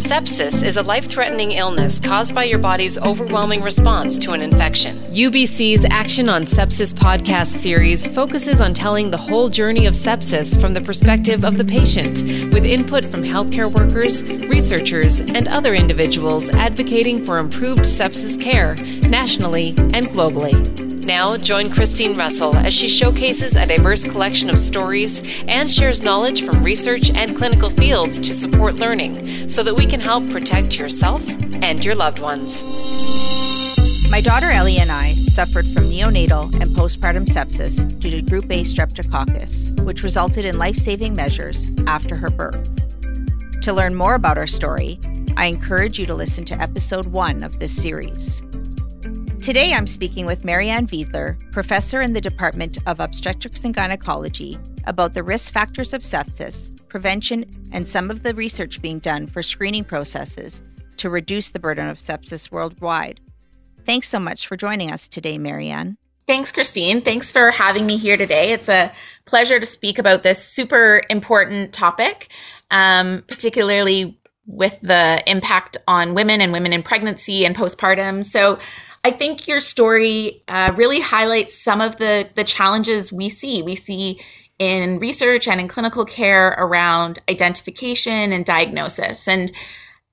Sepsis is a life threatening illness caused by your body's overwhelming response to an infection. UBC's Action on Sepsis podcast series focuses on telling the whole journey of sepsis from the perspective of the patient, with input from healthcare workers, researchers, and other individuals advocating for improved sepsis care nationally and globally. Now, join Kristine Russell as she showcases a diverse collection of stories and shares knowledge from research and clinical fields to support learning so that we can help protect yourself and your loved ones. My daughter Ellie and I suffered from neonatal and postpartum sepsis due to group A streptococcus, which resulted in life saving measures after her birth. To learn more about our story, I encourage you to listen to episode one of this series. Today I'm speaking with Marianne Vidler, professor in the Department of Obstetrics and Gynecology, about the risk factors of sepsis, prevention, and some of the research being done for screening processes to reduce the burden of sepsis worldwide. Thanks so much for joining us today, Marianne. Thanks, Kristine. Thanks for having me here today. It's a pleasure to speak about this super important topic, um, particularly with the impact on women and women in pregnancy and postpartum. So, I think your story uh, really highlights some of the the challenges we see. We see in research and in clinical care around identification and diagnosis. And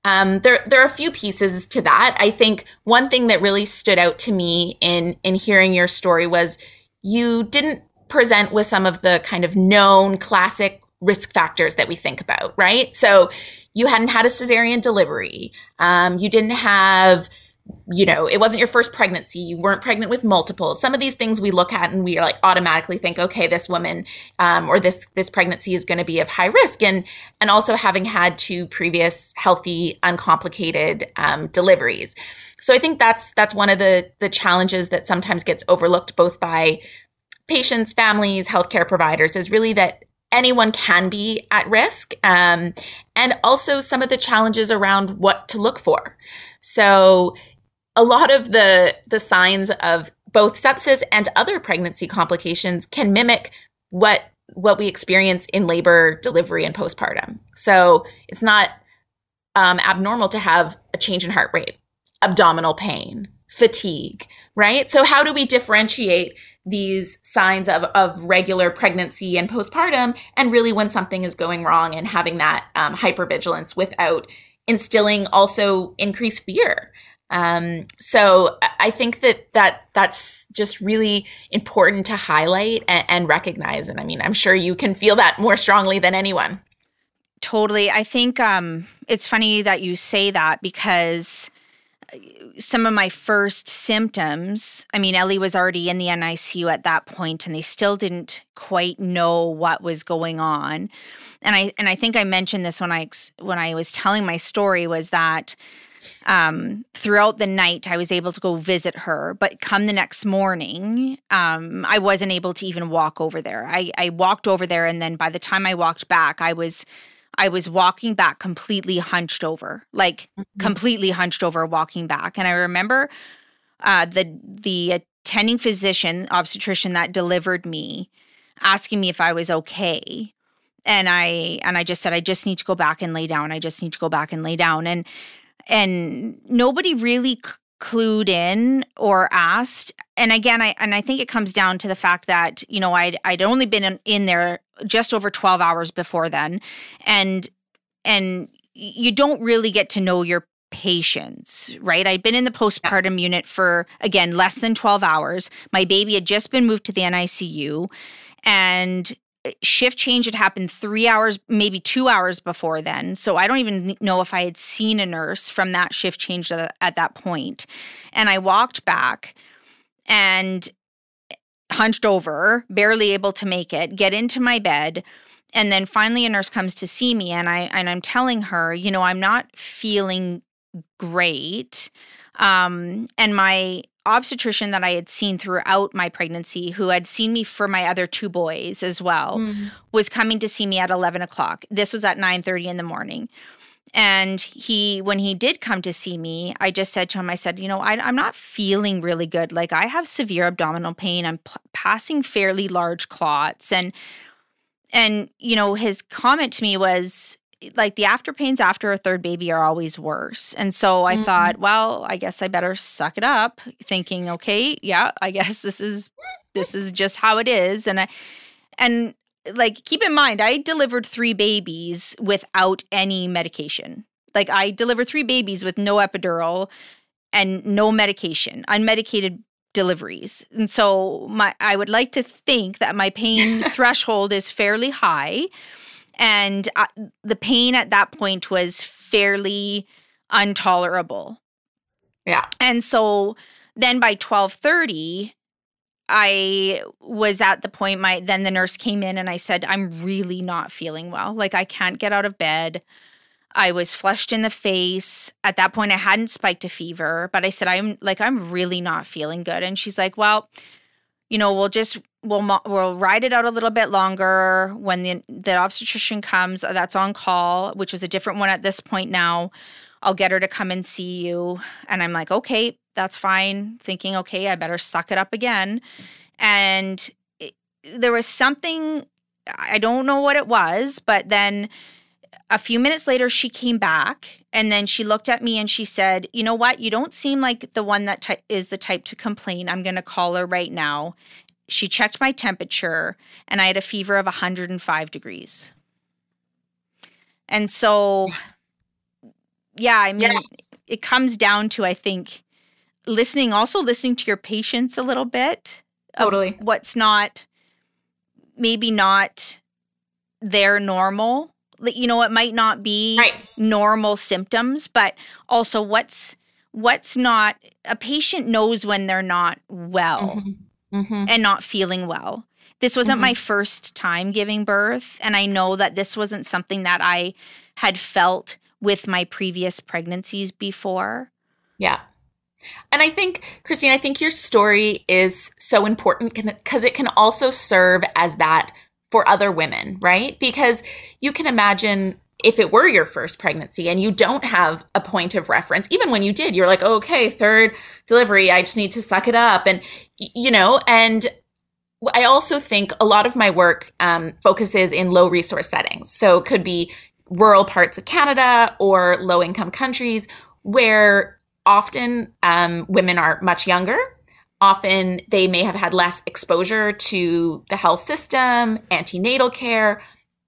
um, there, there are a few pieces to that. I think one thing that really stood out to me in in hearing your story was you didn't present with some of the kind of known classic risk factors that we think about, right? So you hadn't had a cesarean delivery. Um, you didn't have you know, it wasn't your first pregnancy, you weren't pregnant with multiple. Some of these things we look at and we are like automatically think, okay, this woman um, or this this pregnancy is going to be of high risk, and and also having had two previous healthy, uncomplicated um, deliveries. So I think that's that's one of the the challenges that sometimes gets overlooked both by patients, families, healthcare providers is really that anyone can be at risk, um, and also some of the challenges around what to look for. So a lot of the the signs of both sepsis and other pregnancy complications can mimic what what we experience in labor, delivery, and postpartum. So it's not um, abnormal to have a change in heart rate, abdominal pain, fatigue, right? So how do we differentiate these signs of, of regular pregnancy and postpartum and really when something is going wrong and having that um, hypervigilance without instilling also increased fear um, so I think that that that's just really important to highlight and, and recognize. And I mean, I'm sure you can feel that more strongly than anyone. Totally. I think um, it's funny that you say that because some of my first symptoms, I mean, Ellie was already in the NICU at that point and they still didn't quite know what was going on. And I and I think I mentioned this when I when I was telling my story was that um, throughout the night, I was able to go visit her. But come the next morning, um, I wasn't able to even walk over there. I, I walked over there, and then by the time I walked back, I was I was walking back completely hunched over, like mm-hmm. completely hunched over, walking back. And I remember uh, the the attending physician, obstetrician that delivered me, asking me if I was okay and i and i just said i just need to go back and lay down i just need to go back and lay down and and nobody really c- clued in or asked and again i and i think it comes down to the fact that you know i'd i'd only been in, in there just over 12 hours before then and and you don't really get to know your patients, right? I'd been in the postpartum unit for, again, less than 12 hours. My baby had just been moved to the NICU. And shift change had happened three hours, maybe two hours before then. So I don't even know if I had seen a nurse from that shift change at, at that point. And I walked back and hunched over, barely able to make it, get into my bed. And then finally a nurse comes to see me and I and I'm telling her, you know, I'm not feeling great. Um, and my obstetrician that I had seen throughout my pregnancy, who had seen me for my other two boys as well, mm-hmm. was coming to see me at 11 o'clock. This was at 9 30 in the morning. And he, when he did come to see me, I just said to him, I said, you know, I, am not feeling really good. Like I have severe abdominal pain. I'm p- passing fairly large clots. And, and, you know, his comment to me was, like the after pains after a third baby are always worse. And so I mm-hmm. thought, well, I guess I better suck it up, thinking, okay, yeah, I guess this is this is just how it is. And I and like keep in mind, I delivered three babies without any medication. Like I delivered three babies with no epidural and no medication, unmedicated deliveries. And so my I would like to think that my pain threshold is fairly high and I, the pain at that point was fairly intolerable. Yeah. And so then by 12:30 I was at the point my then the nurse came in and I said I'm really not feeling well. Like I can't get out of bed. I was flushed in the face. At that point I hadn't spiked a fever, but I said I'm like I'm really not feeling good and she's like, "Well, you know, we'll just we'll we'll ride it out a little bit longer when the the obstetrician comes. Uh, that's on call, which was a different one at this point now. I'll get her to come and see you, and I'm like, okay, that's fine. Thinking, okay, I better suck it up again, and it, there was something I don't know what it was, but then a few minutes later she came back and then she looked at me and she said you know what? You don't seem like the one that ty- is the type to complain. I'm going to call her right now. She checked my temperature and i had a fever of 105 degrees. And so yeah i mean yeah. it comes down to i think listening also listening to your patients a little bit totally. what's not maybe not their normal you know it might not be right. normal symptoms but also what's what's not a patient knows when they're not well mm-hmm. Mm-hmm. and not feeling well this wasn't mm-hmm. my first time giving birth and i know that this wasn't something that i had felt with my previous pregnancies before yeah and I think, Kristine, I think your story is so important because it can also serve as that for other women, right? Because you can imagine if it were your first pregnancy and you don't have a point of reference, even when you did, you're like, okay, third delivery, I just need to suck it up. And, you know, and I also think a lot of my work um, focuses in low resource settings. So it could be rural parts of Canada or low income countries where often um, women are much younger Often they may have had less exposure to the health system, antenatal care.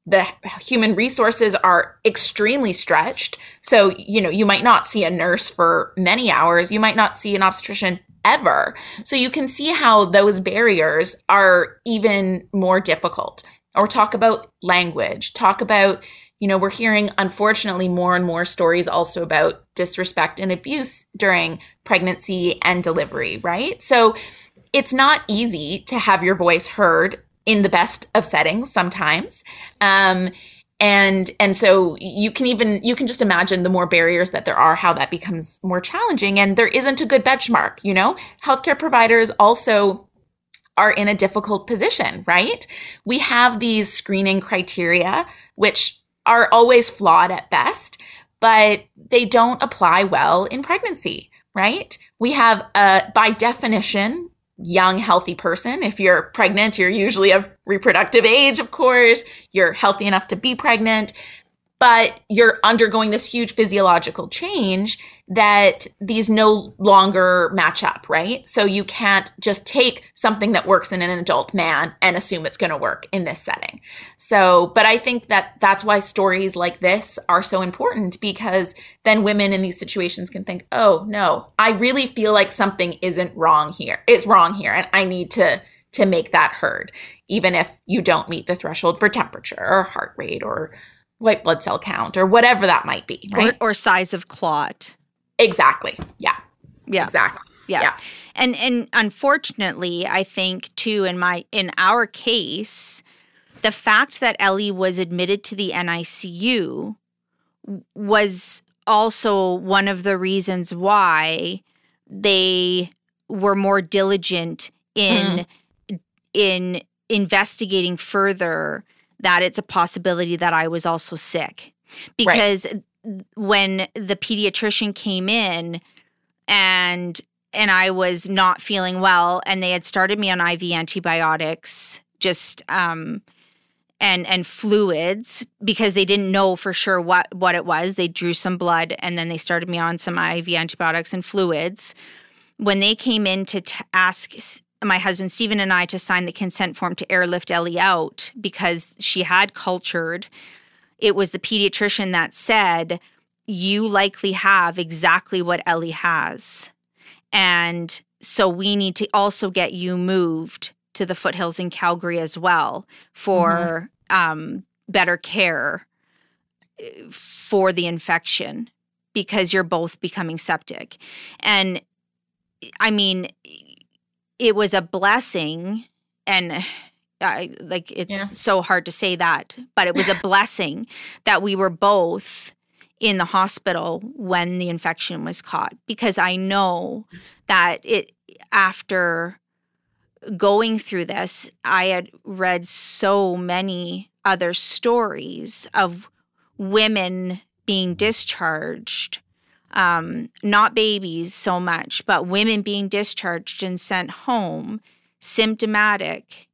The human resources are extremely stretched. So, you know, you might not see a nurse for many hours. You might not see an obstetrician ever. So you can see how those barriers are even more difficult. Or talk about language, talk about you know, we're hearing, unfortunately, more and more stories also about disrespect and abuse during pregnancy and delivery, right? So it's not easy to have your voice heard in the best of settings sometimes. Um, and and so you can even you can just imagine the more barriers that there are how that becomes more challenging and there isn't a good benchmark you know healthcare providers also are in a difficult position right we have these screening criteria which are always flawed at best, but they don't apply well in pregnancy, right? We have a, by definition, young, healthy person. If you're pregnant, you're usually of reproductive age, of course. You're healthy enough to be pregnant but you're undergoing this huge physiological change that these no longer match up, right? So you can't just take something that works in an adult man and assume it's going to work in this setting. So, but I think that that's why stories like this are so important because then women in these situations can think, "Oh, no, I really feel like something isn't wrong here. It's wrong here and I need to to make that heard, even if you don't meet the threshold for temperature or heart rate or white blood cell count or whatever that might be, right? Or, or size of clot. Exactly. Yeah. Yeah. Exactly. Yeah. yeah. And and unfortunately, I think too in my in our case, the fact that Ellie was admitted to the NICU was also one of the reasons why they were more diligent in mm. in investigating further that it's a possibility that I was also sick. Because right. When the pediatrician came in and and I was not feeling well and they had started me on IV antibiotics just um and and fluids because they didn't know for sure what what it was. They drew some blood and then they started me on some IV antibiotics and fluids. When they came in to t- ask my husband Stephen and I to sign the consent form to airlift Ellie out because she had cultured, it was the pediatrician that said, You likely have exactly what Ellie has. And so we need to also get you moved to the foothills in Calgary as well for mm-hmm. um, better care eh, for the infection because you're both becoming septic. And I mean, it was a blessing and I, like it's yeah. so hard to say that, but it was a blessing that we were both in the hospital when the infection was caught because I know that it after going through this, I had read so many other stories of women being discharged, um, not babies so much, but women being discharged and sent home symptomatic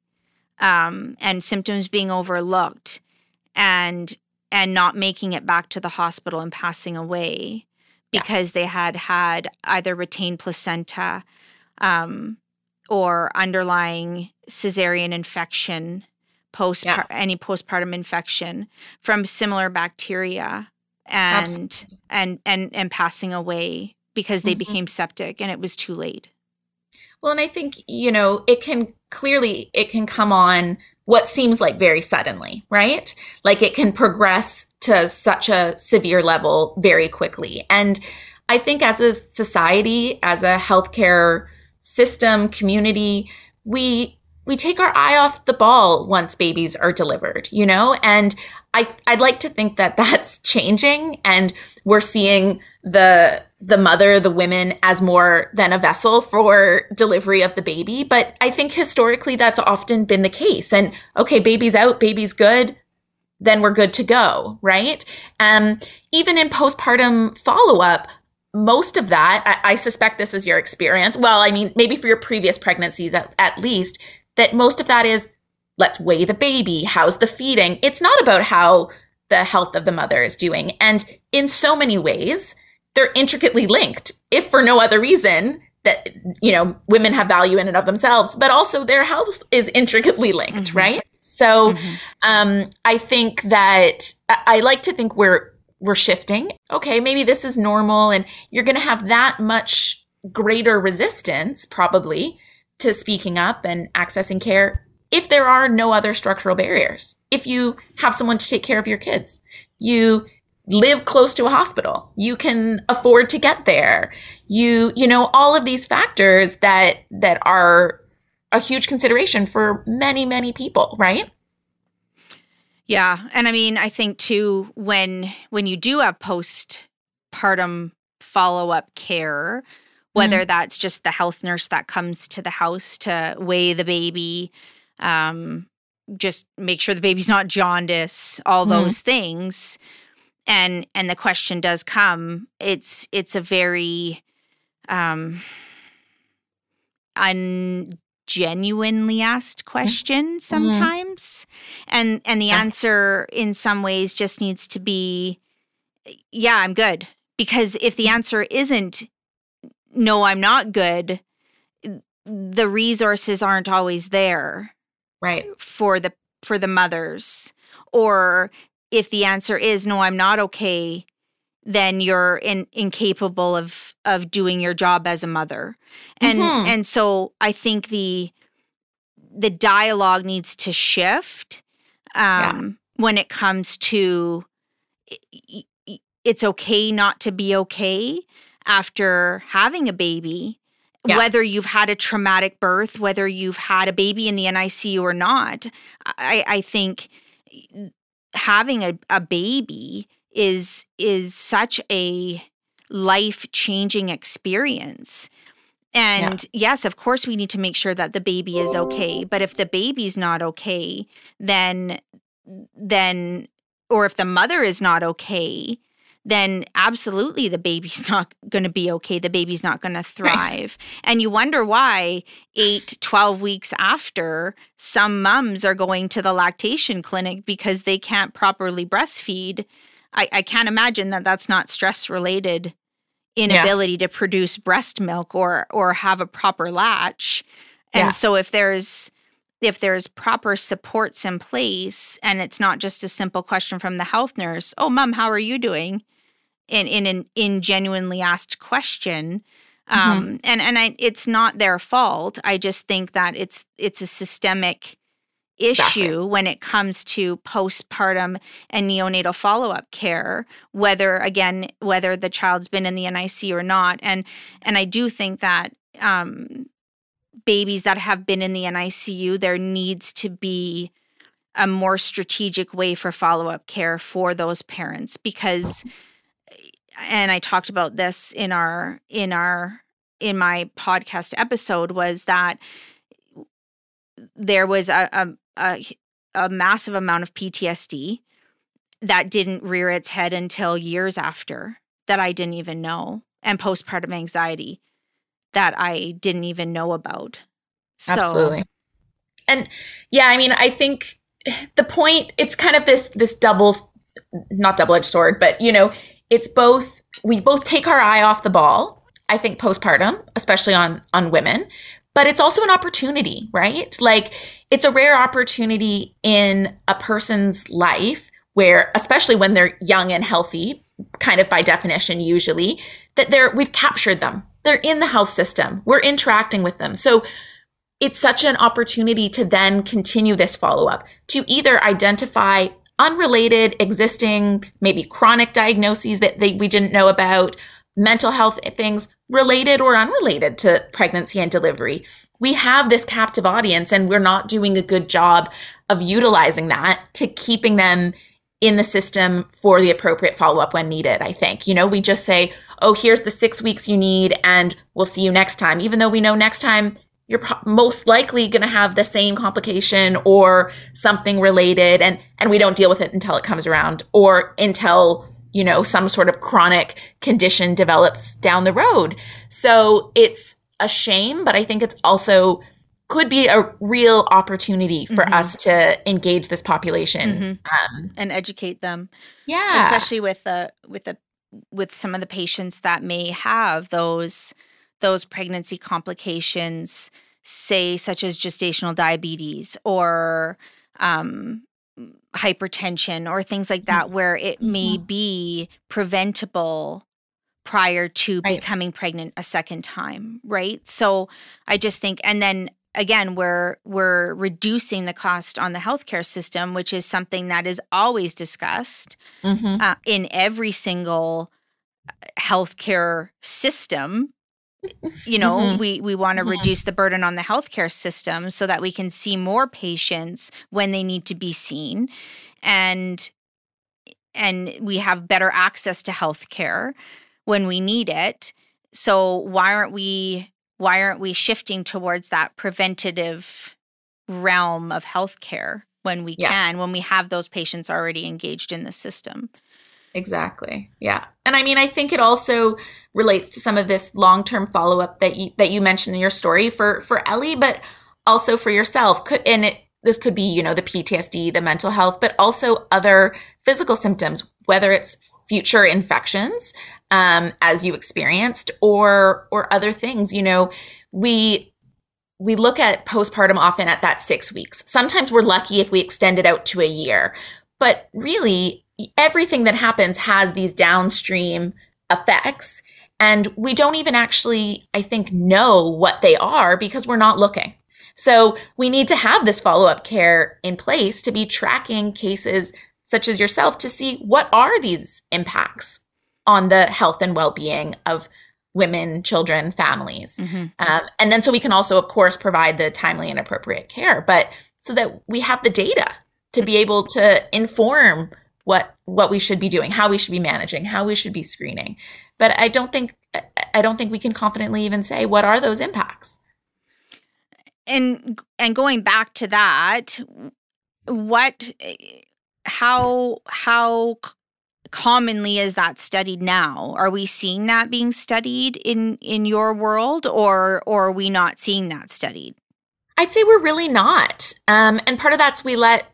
um, and symptoms being overlooked and and not making it back to the hospital and passing away because yeah. they had had either retained placenta um, or underlying cesarean infection post yeah. any postpartum infection from similar bacteria and Absolutely. and and and passing away because they mm-hmm. became septic and it was too late. Well, and I think, you know, it can clearly it can come on what seems like very suddenly, right? Like it can progress to such a severe level very quickly. And I think as a society, as a healthcare system, community, we we take our eye off the ball once babies are delivered, you know? And I I'd like to think that that's changing and we're seeing the the mother, the women as more than a vessel for delivery of the baby, but I think historically that's often been the case. And okay, baby's out, baby's good, then we're good to go, right? Um even in postpartum follow-up, most of that, I, I, suspect this is your experience. Well, I mean, maybe for your previous pregnancies at, at least, that most of that is let's weigh the baby, how's the feeding. It's not about how the health of the mother is doing. And in so many ways, they're intricately linked, if for no other reason that, you know, women have value in and of themselves, but also their health is intricately linked, mm-hmm. right? So mm-hmm. um, I think that I like to think we're we're shifting. Okay, maybe this is normal and you're going to have that much greater resistance probably to speaking up and accessing care if there are no other structural barriers. If you have someone to take care of your kids, you live close to a hospital, you can afford to get there. You you know all of these factors that that are a huge consideration for many many people, right? Yeah, and I mean, I think too when when you do have postpartum follow-up care, whether mm. that's just the health nurse that comes to the house to weigh the baby, um, just make sure the baby's not jaundice, all mm. those things. And and the question does come. It's it's a very um un genuinely asked question mm-hmm. sometimes mm-hmm. and and the answer in some ways just needs to be yeah i'm good because if the answer isn't no i'm not good the resources aren't always there right for the for the mothers or if the answer is no i'm not okay then you're in, incapable of of doing your job as a mother and mm-hmm. and so i think the the dialogue needs to shift um, yeah. when it comes to it's okay not to be okay after having a baby yeah. whether you've had a traumatic birth whether you've had a baby in the nicu or not i, I think having a, a baby is is such a life changing experience. And yeah. yes, of course, we need to make sure that the baby is okay. But if the baby's not okay, then, then, or if the mother is not okay, then absolutely the baby's not going to be okay. The baby's not going to thrive. Right. And you wonder why eight, 12 weeks after, some mums are going to the lactation clinic because they can't properly breastfeed. I, I can't imagine that that's not stress related inability yeah. to produce breast milk or or have a proper latch. And yeah. so if there's if there's proper supports in place and it's not just a simple question from the health nurse, "Oh mom, how are you doing?" In in an in genuinely asked question, mm-hmm. um and and I it's not their fault. I just think that it's it's a systemic issue exactly. when it comes to postpartum and neonatal follow-up care whether again whether the child's been in the NIC or not and and I do think that um, babies that have been in the NICU there needs to be a more strategic way for follow-up care for those parents because and I talked about this in our in our in my podcast episode was that there was a, a, a, a massive amount of PTSD that didn't rear its head until years after that I didn't even know, and postpartum anxiety that I didn't even know about. So, Absolutely. And yeah, I mean, I think the point it's kind of this this double not double-edged sword, but you know, it's both we both take our eye off the ball. I think postpartum, especially on on women, but it's also an opportunity, right? Like it's a rare opportunity in a person's life where, especially when they're young and healthy, kind of by definition, usually, that they're, we've captured them. They're in the health system. We're interacting with them. So it's such an opportunity to then continue this follow up to either identify unrelated, existing, maybe chronic diagnoses that they, we didn't know about, mental health things related or unrelated to pregnancy and delivery. We have this captive audience and we're not doing a good job of utilizing that to keeping them in the system for the appropriate follow up when needed. I think, you know, we just say, oh, here's the six weeks you need and we'll see you next time, even though we know next time you're pro- most likely going to have the same complication or something related and and we don't deal with it until it comes around or until you know, some sort of chronic condition develops down the road. So it's a shame, but I think it's also could be a real opportunity for mm-hmm. us to engage this population mm-hmm. um, and educate them. Yeah, especially with the with the with some of the patients that may have those those pregnancy complications, say such as gestational diabetes or um, hypertension or things like that, where it may be preventable prior to right. becoming pregnant a second time, right? So I just think, and then again, we're we're reducing the cost on the healthcare system, which is something that is always discussed mm-hmm. uh, in every single uh, healthcare system you know mm-hmm. we we want to mm-hmm. reduce the burden on the healthcare system so that we can see more patients when they need to be seen and and we have better access to healthcare when we need it so why aren't we why aren't we shifting towards that preventative realm of healthcare when we yeah. can when we have those patients already engaged in the system Exactly. Yeah. And I mean, I think it also relates to some of this long-term follow-up that you that you mentioned in your story for for Ellie, but also for yourself. Could and it this could be, you know, the PTSD, the mental health, but also other physical symptoms, whether it's future infections um, as you experienced or or other things. You know, we we look at postpartum often at that six weeks. Sometimes we're lucky if we extend it out to a year. But really, everything that happens has these downstream effects. And we don't even actually, I think, know what they are because we're not looking. So we need to have this follow up care in place to be tracking cases such as yourself to see what are these impacts on the health and well being of women, children, families. Mm-hmm. Um, and then so we can also, of course, provide the timely and appropriate care, but so that we have the data to be able to inform what what we should be doing, how we should be managing, how we should be screening. But I don't think I don't think we can confidently even say what are those impacts. And and going back to that, what how how commonly is that studied now? Are we seeing that being studied in in your world, or or are we not seeing that studied? I'd say we're really not. Um, and part of that's we let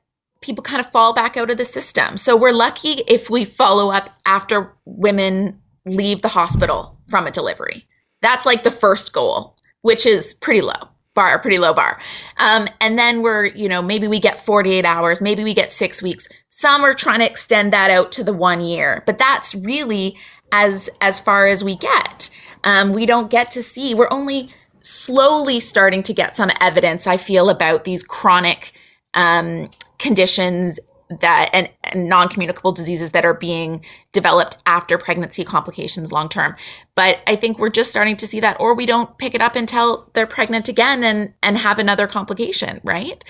people kind of fall back out of the system. So we're lucky if we follow up after women leave the hospital from a delivery. That's like the first goal, which is pretty low bar, pretty low bar. Um, and then we're, you know, maybe we get 48 hours, maybe we get six weeks. Some are trying to extend that out to the one year, but that's really as as far as we get. Um, we don't get to see. We're only slowly starting to get some evidence. I feel about these chronic um, conditions that and, and, non-communicable diseases that are being developed after pregnancy complications long term but i think we're just starting to see that or we don't pick it up until they're pregnant again and and have another complication right?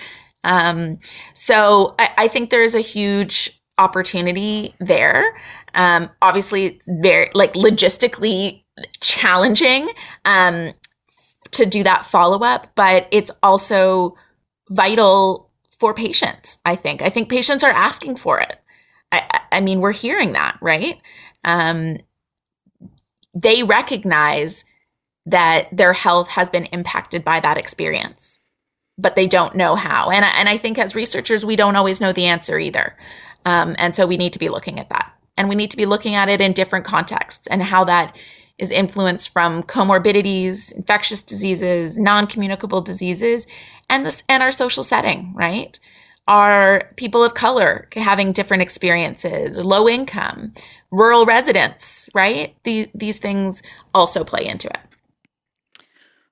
Um, so I, I, think there's a huge opportunity there. Um, obviously very like logistically challenging um, to do that follow-up but it's also vital for patients, I think. I think patients are asking for it. I, I mean, we're hearing that, right? Um, they recognize that their health has been impacted by that experience, but they don't know how. And, and I think as researchers, we don't always know the answer either. Um, and so we need to be looking at that. And we need to be looking at it in different contexts and how that is influenced from comorbidities, infectious diseases, non-communicable diseases, and this and our social setting, right? Are people of color having different experiences, low income, rural residents, right? The, these things also play into it.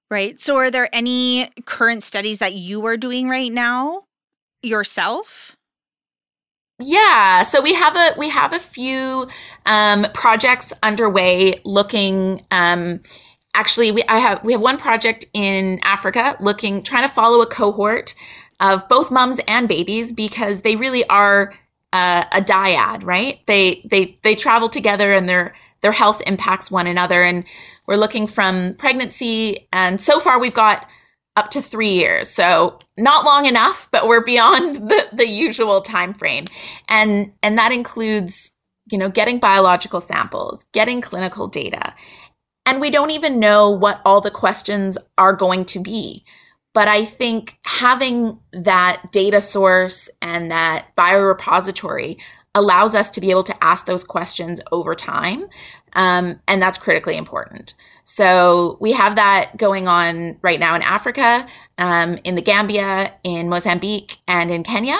Right. So, are there any current studies that you are doing right now yourself? Yeah, so we have a we have a few um, projects underway looking. Um, actually, we I have we have one project in Africa looking trying to follow a cohort of both moms and babies because they really are uh, a dyad, right? They they they travel together and their their health impacts one another, and we're looking from pregnancy. And so far, we've got up to three years. So not long enough, but we're beyond the, the usual time frame. And and that includes, you know, getting biological samples, getting clinical data. And we don't even know what all the questions are going to be. But I think having that data source and that biorepository allows us to be able to ask those questions over time. Um, and that's critically important. So we have that going on right now in Africa, um, in the Gambia, in Mozambique, and in Kenya.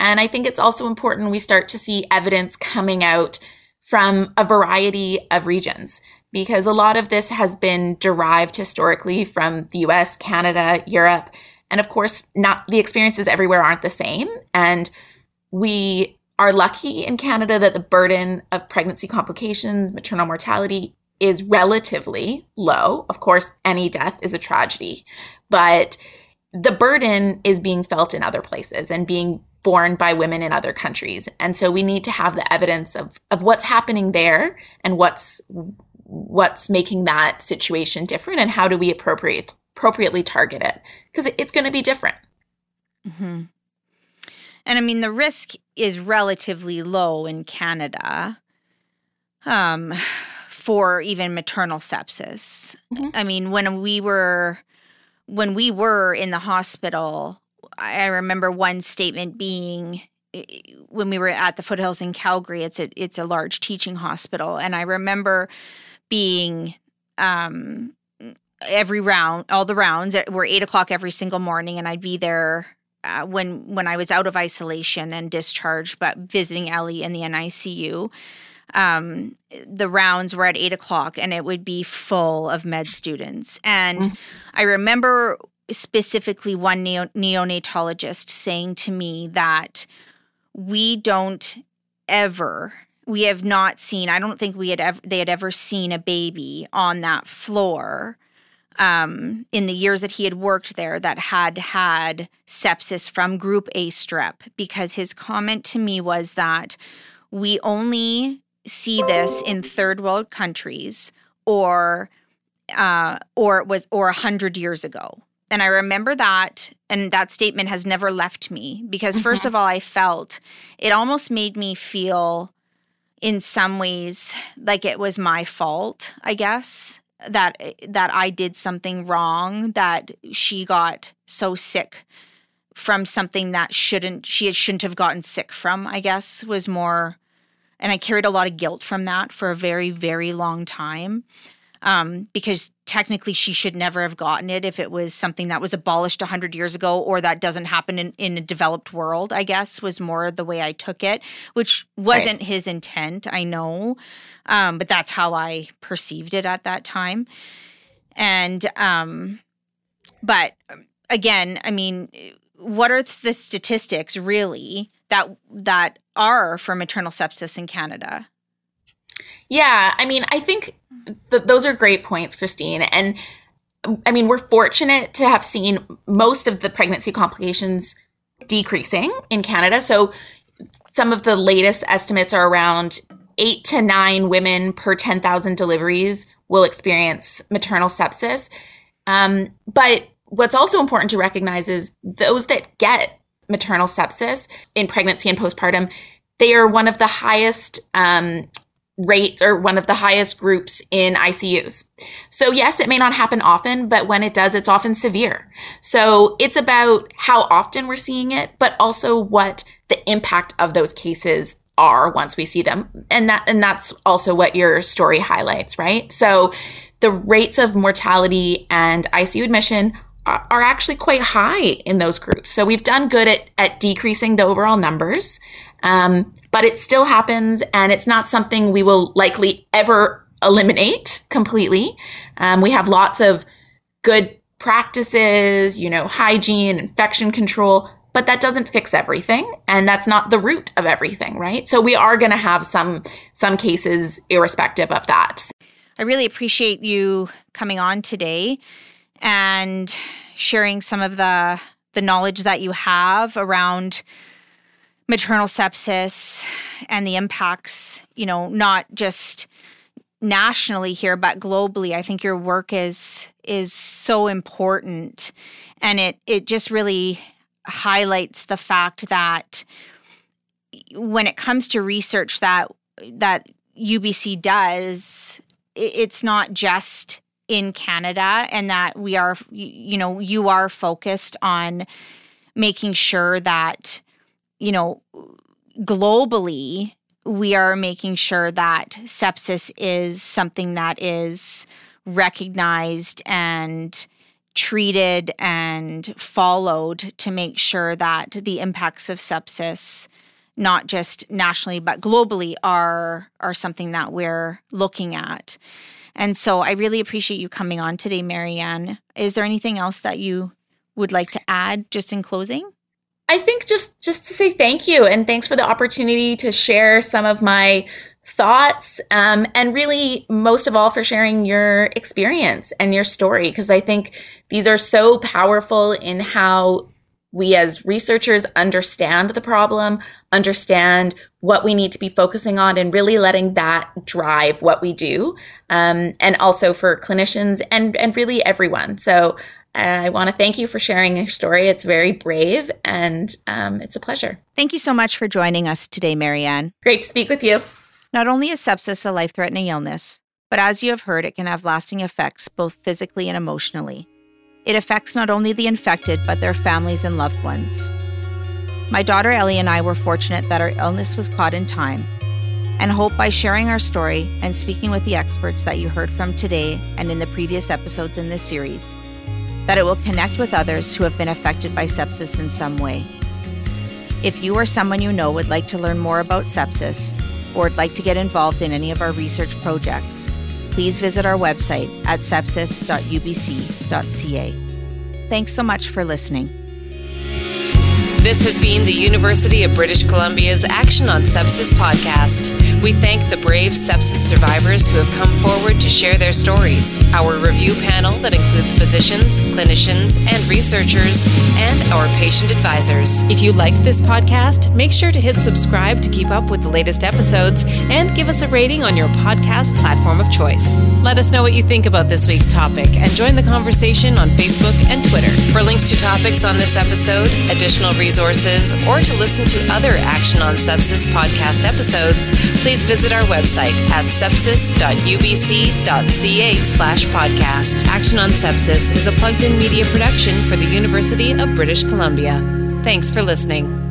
And I think it's also important we start to see evidence coming out from a variety of regions because a lot of this has been derived historically from the US, Canada, Europe. And of course, not the experiences everywhere aren't the same. And we are lucky in Canada that the burden of pregnancy complications, maternal mortality is relatively low. Of course, any death is a tragedy, but the burden is being felt in other places and being borne by women in other countries. And so we need to have the evidence of, of what's happening there and what's what's making that situation different and how do we appropriate appropriately target it because it's going to be different. Mm-hmm. And I mean, the risk is relatively low in Canada. Um, for even maternal sepsis. Mm-hmm. I mean, when we were when we were in the hospital, I remember one statement being when we were at the foothills in Calgary. It's a it's a large teaching hospital, and I remember being um, every round, all the rounds were eight o'clock every single morning, and I'd be there uh, when when I was out of isolation and discharged, but visiting Ellie in the NICU um, the rounds were at eight o'clock and it would be full of med students. And mm-hmm. I remember specifically one neo- neonatologist saying to me that we don't ever we have not seen i don't think we had ever they had ever seen a baby on that floor um, in the years that he had worked there that had had sepsis from group a strep because his comment to me was that we only see this in third world countries or uh, or it was or a hundred years ago. And I remember that, and that statement has never left me because, mm-hmm. first of all, I felt it almost made me feel, in some ways like it was my fault, I guess, that that I did something wrong, that she got so sick from something that shouldn't she shouldn't have gotten sick from, I guess, was more and I carried a lot of guilt from that for a very very long time um, because technically she should never have gotten it if it was something that was abolished 100 years ago or that doesn't happen in, in a developed world i guess was more the way i took it which wasn't right. his intent i know. Um, but that's how i perceived it at that time. And um, but again i mean what are the statistics really that that are for maternal sepsis in canada yeah, I mean, I think th- those are great points, Kristine. And I mean, we're fortunate to have seen most of the pregnancy complications decreasing in Canada. So some of the latest estimates are around eight to nine women per 10,000 deliveries will experience maternal sepsis. Um, but what's also important to recognize is those that get maternal sepsis in pregnancy and postpartum, they are one of the highest um, rates or one of the highest groups in ICUs. So yes, it may not happen often, but when it does, it's often severe. So it's about how often we're seeing it, but also what the impact of those cases are once we see them. And that and that's also what your story highlights, right? So the rates of mortality and ICU admission are, are actually quite high in those groups. So we've done good at, at decreasing the overall numbers. Um, but it still happens and it's not something we will likely ever eliminate completely. Um, we have lots of good practices, you know, hygiene, infection control, but that doesn't fix everything and that's not the root of everything, right? So we are going to have some some cases irrespective of that. I really appreciate you coming on today and sharing some of the the knowledge that you have around maternal sepsis and the impacts, you know, not just nationally here but globally. I think your work is is so important and it it just really highlights the fact that when it comes to research that that UBC does, it's not just in Canada and that we are you know you are focused on making sure that you know, globally, we are making sure that sepsis is something that is recognized and treated and followed to make sure that the impacts of sepsis not just nationally but globally are are something that we're looking at. And so I really appreciate you coming on today, Marianne. Is there anything else that you would like to add just in closing? I think just just to say thank you and thanks for the opportunity to share some of my thoughts um, and really most of all for sharing your experience and your story because I think these are so powerful in how we as researchers understand the problem, understand what we need to be focusing on, and really letting that drive what we do. Um, and also for clinicians and and really everyone. So I want to thank you for sharing your story. It's very brave and um, it's a pleasure. Thank you so much for joining us today, Marianne. Great to speak with you. Not only is sepsis a life threatening illness, but as you have heard, it can have lasting effects both physically and emotionally. It affects not only the infected, but their families and loved ones. My daughter Ellie and I were fortunate that our illness was caught in time, and hope by sharing our story and speaking with the experts that you heard from today and in the previous episodes in this series, that it will connect with others who have been affected by sepsis in some way. If you or someone you know would like to learn more about sepsis or would like to get involved in any of our research projects, please visit our website at sepsis.ubc.ca. Thanks so much for listening. This has been the University of British Columbia's Action on Sepsis podcast. We thank the brave sepsis survivors who have come forward to share their stories, our review panel that includes physicians, clinicians, and researchers, and our patient advisors. If you liked this podcast, make sure to hit subscribe to keep up with the latest episodes and give us a rating on your podcast platform of choice. Let us know what you think about this week's topic and join the conversation on Facebook and Twitter. For links to topics on this episode, additional resources, or to listen to other Action on Sepsis podcast episodes, please visit our website at sepsis.ubc.ca slash podcast. Action on Sepsis is a plugged in media production for the University of British Columbia. Thanks for listening.